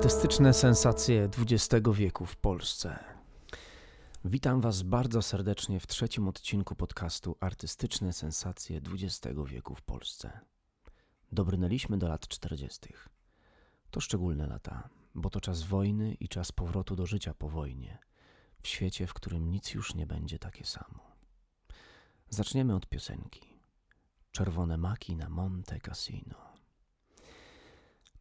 Artystyczne sensacje XX wieku w Polsce. Witam Was bardzo serdecznie w trzecim odcinku podcastu Artystyczne sensacje XX wieku w Polsce. Dobrnęliśmy do lat 40. To szczególne lata, bo to czas wojny i czas powrotu do życia po wojnie, w świecie, w którym nic już nie będzie takie samo. Zaczniemy od piosenki. Czerwone maki na Monte Cassino.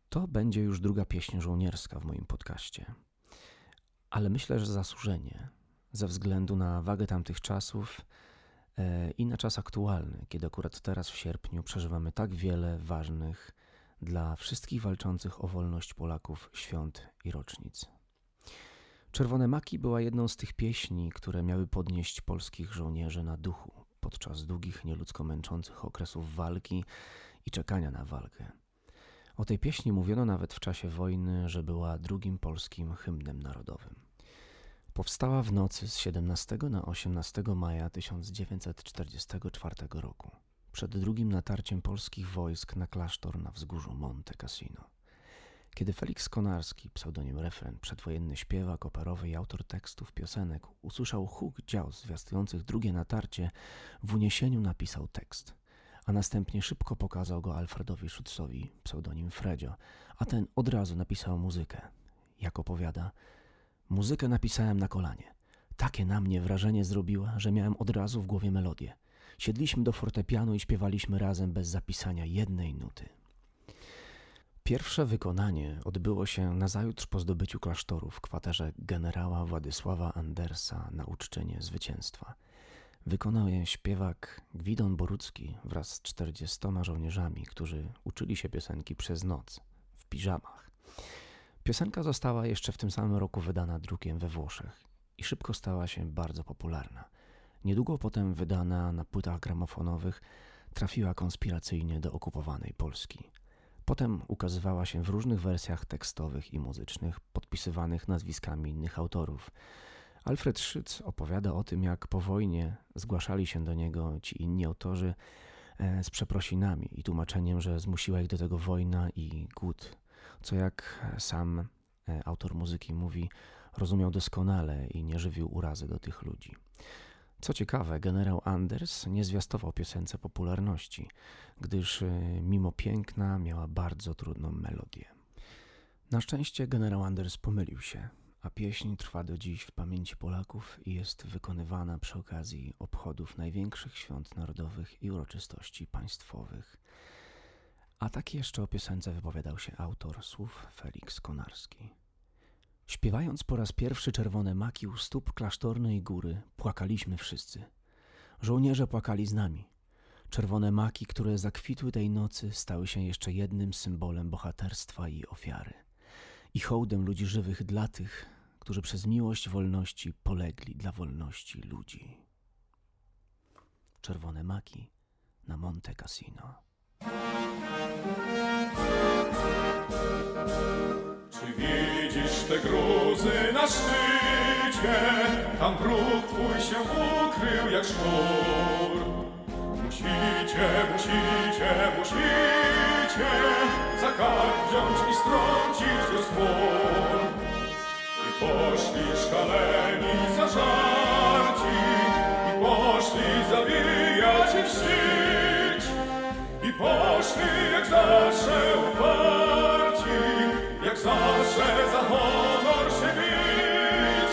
To będzie już druga pieśń żołnierska w moim podcaście. Ale myślę, że zasłużenie, ze względu na wagę tamtych czasów e, i na czas aktualny, kiedy akurat teraz w sierpniu przeżywamy tak wiele ważnych dla wszystkich walczących o wolność Polaków świąt i rocznic. Czerwone Maki była jedną z tych pieśni, które miały podnieść polskich żołnierzy na duchu podczas długich, nieludzko męczących okresów walki i czekania na walkę. O tej pieśni mówiono nawet w czasie wojny, że była drugim polskim hymnem narodowym. Powstała w nocy z 17 na 18 maja 1944 roku, przed drugim natarciem polskich wojsk na klasztor na wzgórzu Monte Cassino. Kiedy Felix Konarski, pseudonim Refren, przedwojenny śpiewak operowy i autor tekstów piosenek, usłyszał huk dział zwiastujących drugie natarcie, w uniesieniu napisał tekst – a następnie szybko pokazał go Alfredowi Schutzowi, pseudonim Fredzio, a ten od razu napisał muzykę. Jak opowiada, muzykę napisałem na kolanie. Takie na mnie wrażenie zrobiła, że miałem od razu w głowie melodię. Siedliśmy do fortepianu i śpiewaliśmy razem bez zapisania jednej nuty. Pierwsze wykonanie odbyło się nazajutrz po zdobyciu klasztoru w kwaterze generała Władysława Andersa na uczczenie zwycięstwa. Wykonał je śpiewak Gwidon Borucki wraz z czterdziestoma żołnierzami, którzy uczyli się piosenki przez noc w piżamach. Piosenka została jeszcze w tym samym roku wydana drukiem we Włoszech i szybko stała się bardzo popularna. Niedługo potem wydana na płytach gramofonowych trafiła konspiracyjnie do okupowanej Polski. Potem ukazywała się w różnych wersjach tekstowych i muzycznych, podpisywanych nazwiskami innych autorów. Alfred Schütz opowiada o tym, jak po wojnie zgłaszali się do niego ci inni autorzy e, z przeprosinami i tłumaczeniem, że zmusiła ich do tego wojna i głód, co jak sam e, autor muzyki mówi, rozumiał doskonale i nie żywił urazy do tych ludzi. Co ciekawe, generał Anders nie zwiastował piosence popularności, gdyż e, mimo piękna miała bardzo trudną melodię. Na szczęście generał Anders pomylił się a pieśń trwa do dziś w pamięci Polaków i jest wykonywana przy okazji obchodów największych świąt narodowych i uroczystości państwowych. A tak jeszcze o piosence wypowiadał się autor słów Felix Konarski. Śpiewając po raz pierwszy czerwone maki u stóp klasztornej góry, płakaliśmy wszyscy. Żołnierze płakali z nami. Czerwone maki, które zakwitły tej nocy, stały się jeszcze jednym symbolem bohaterstwa i ofiary i hołdem ludzi żywych dla tych, którzy przez miłość wolności polegli dla wolności ludzi. Czerwone maki na Monte Cassino. Czy widzisz te gruzy na szczycie? Tam wróg twój się ukrył jak szczur. Musicie, musicie, musicie za kark wziąć i strącić go spór. I poszli szaleni zażarci, i poszli zabijać i mścić. I poszli jak zawsze uparci, jak zawsze za honor się bić.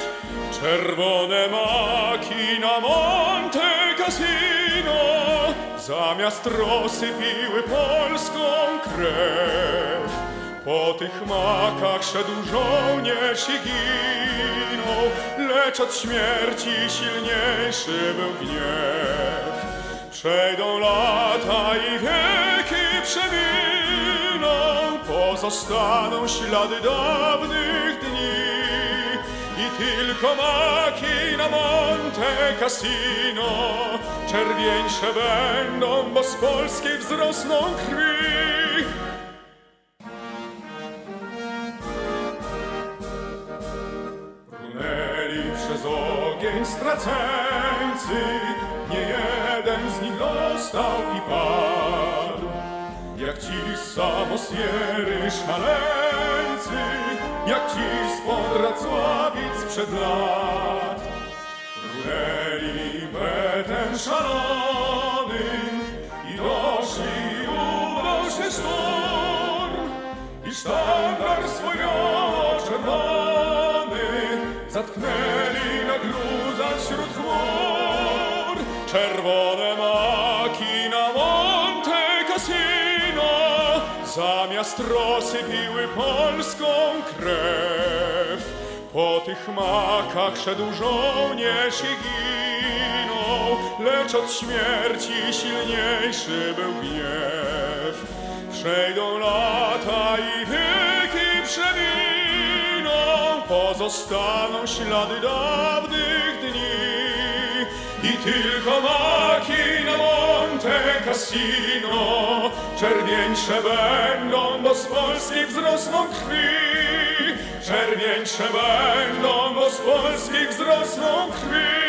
Czerwone maki Zamiast rosy piły polską krew. Po tych makach szedł żołnierz i ginął Lecz od śmierci silniejszy był gniew. Przejdą lata i wieki przeminą Pozostaną ślady dawnych tylko maki na Monte Cassino czerwieńsze będą, bo z polskiej wzrosną krwi. Runęli przez ogień straceńcy, nie jeden z nich dostał i padł. Jak ci samosiery szaleńcy, jak ci spod Racławic przed lat. Runęli betem szalonym i doszli udał się sztorm i sztandar swoją czerwony zatknęli na gruzach wśród chmur. Czerwone zamiast rosy piły polską krew. Po tych makach szedł żołnierz i ginął, lecz od śmierci silniejszy był gniew. Przejdą lata i wieki przeminą, pozostaną ślady dawnych dni. I tylko maki na Monte Cassino czerwieńsze będą, bo z Polski wzrosną krwi. Czerwieńsze będą, bo z Polski wzrosną krwi.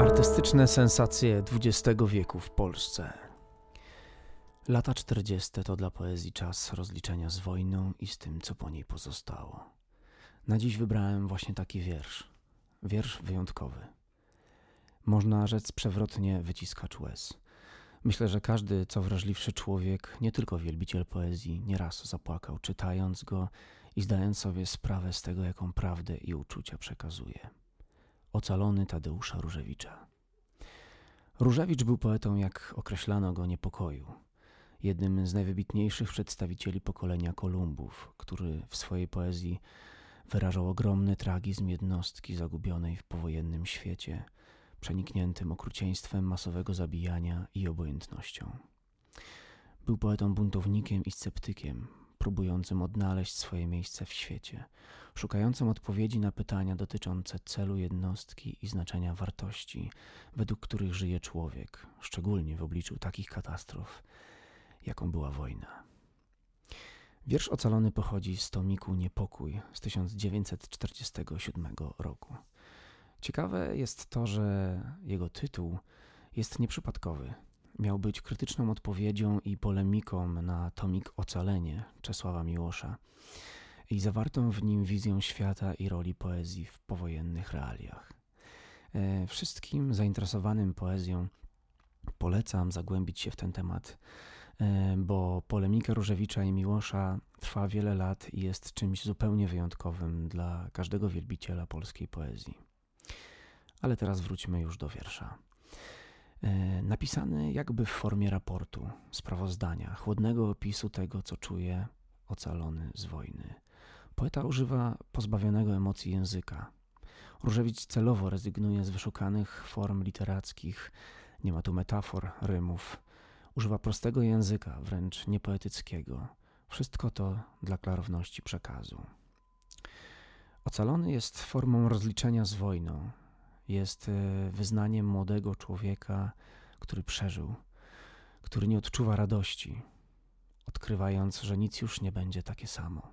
Artystyczne sensacje XX wieku w Polsce. Lata 40. to dla poezji czas rozliczenia z wojną i z tym, co po niej pozostało. Na dziś wybrałem właśnie taki wiersz. Wiersz wyjątkowy. Można rzec przewrotnie wyciskacz łez. Myślę, że każdy co wrażliwszy człowiek, nie tylko wielbiciel poezji, nieraz zapłakał, czytając go i zdając sobie sprawę z tego, jaką prawdę i uczucia przekazuje. Ocalony Tadeusza Różewicza. Różewicz był poetą, jak określano go, niepokoju. Jednym z najwybitniejszych przedstawicieli pokolenia Kolumbów, który w swojej poezji wyrażał ogromny tragizm jednostki zagubionej w powojennym świecie – przenikniętym okrucieństwem masowego zabijania i obojętnością. Był poetą buntownikiem i sceptykiem, próbującym odnaleźć swoje miejsce w świecie, szukającym odpowiedzi na pytania dotyczące celu jednostki i znaczenia wartości, według których żyje człowiek, szczególnie w obliczu takich katastrof, jaką była wojna. Wiersz ocalony pochodzi z tomiku Niepokój z 1947 roku. Ciekawe jest to, że jego tytuł jest nieprzypadkowy. Miał być krytyczną odpowiedzią i polemiką na tomik Ocalenie Czesława Miłosza i zawartą w nim wizją świata i roli poezji w powojennych realiach. E, wszystkim zainteresowanym poezją polecam zagłębić się w ten temat, bo polemika Różewicza i Miłosza trwa wiele lat i jest czymś zupełnie wyjątkowym dla każdego wielbiciela polskiej poezji. Ale teraz wróćmy już do wiersza. E, napisany jakby w formie raportu, sprawozdania, chłodnego opisu tego, co czuje ocalony z wojny. Poeta używa pozbawionego emocji języka. Różewicz celowo rezygnuje z wyszukanych form literackich, nie ma tu metafor, rymów. Używa prostego języka, wręcz niepoetyckiego. Wszystko to dla klarowności przekazu. Ocalony jest formą rozliczenia z wojną, jest e, wyznaniem młodego człowieka, który przeżył, który nie odczuwa radości, odkrywając, że nic już nie będzie takie samo.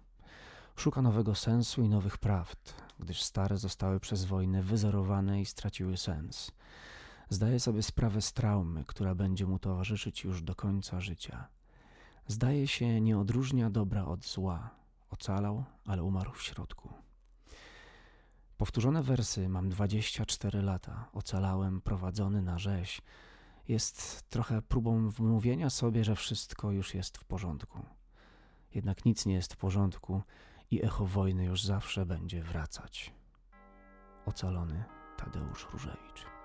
Szuka nowego sensu i nowych prawd, gdyż stare zostały przez wojnę wyzerowane i straciły sens. Zdaje sobie sprawę z traumy, która będzie mu towarzyszyć już do końca życia. Zdaje się, nie odróżnia dobra od zła. Ocalał, ale umarł w środku. Powtórzone wersy Mam 24 lata, ocalałem, prowadzony na rzeź jest trochę próbą wmówienia sobie, że wszystko już jest w porządku. Jednak nic nie jest w porządku i echo wojny już zawsze będzie wracać. Ocalony Tadeusz Różewicz.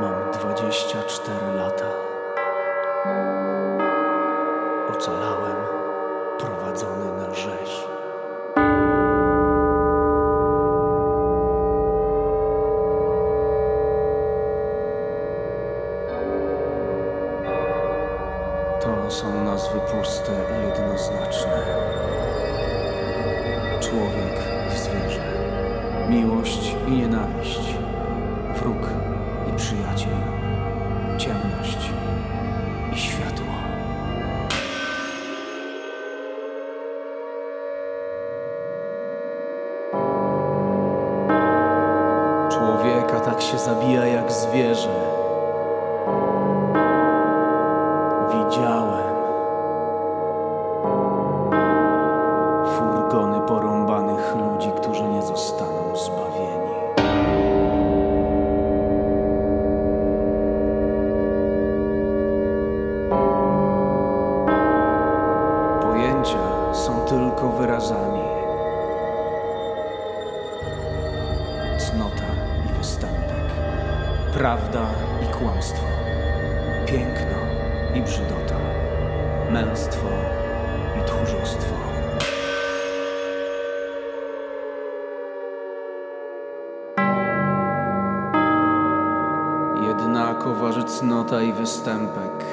Mam 24 lata. Ocalałem, prowadzony na rzeź. To są nazwy puste i jednoznaczne. Człowiek i zwierzę, miłość i nienawiść, zwierzę. Widziałem furgony porąbanych ludzi, którzy nie zostaną zbawieni. Pojęcia są tylko wyrazami. Cnota i występek, prawda i kłamstwo, piękno i brzydota, męstwo i tchórzostwo. Jednako waży cnota i występek.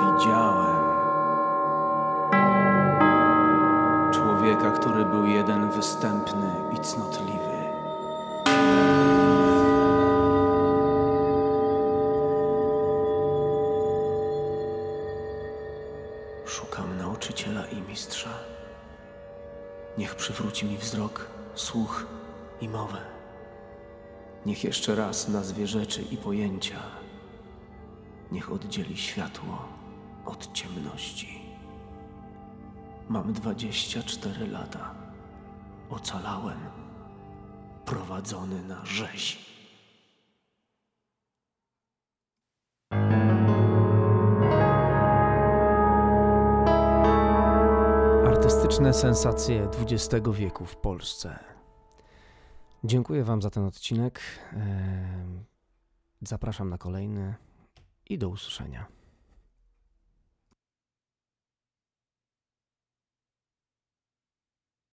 Widziałem człowieka, który był jeden występny i cnotliwy. Niech przywróci mi wzrok, słuch i mowę. Niech jeszcze raz nazwie rzeczy i pojęcia. Niech oddzieli światło od ciemności. Mam dwadzieścia cztery lata. Ocalałem, prowadzony na rzeź. Artystyczne sensacje XX wieku w Polsce. Dziękuję Wam za ten odcinek. Zapraszam na kolejny i do usłyszenia.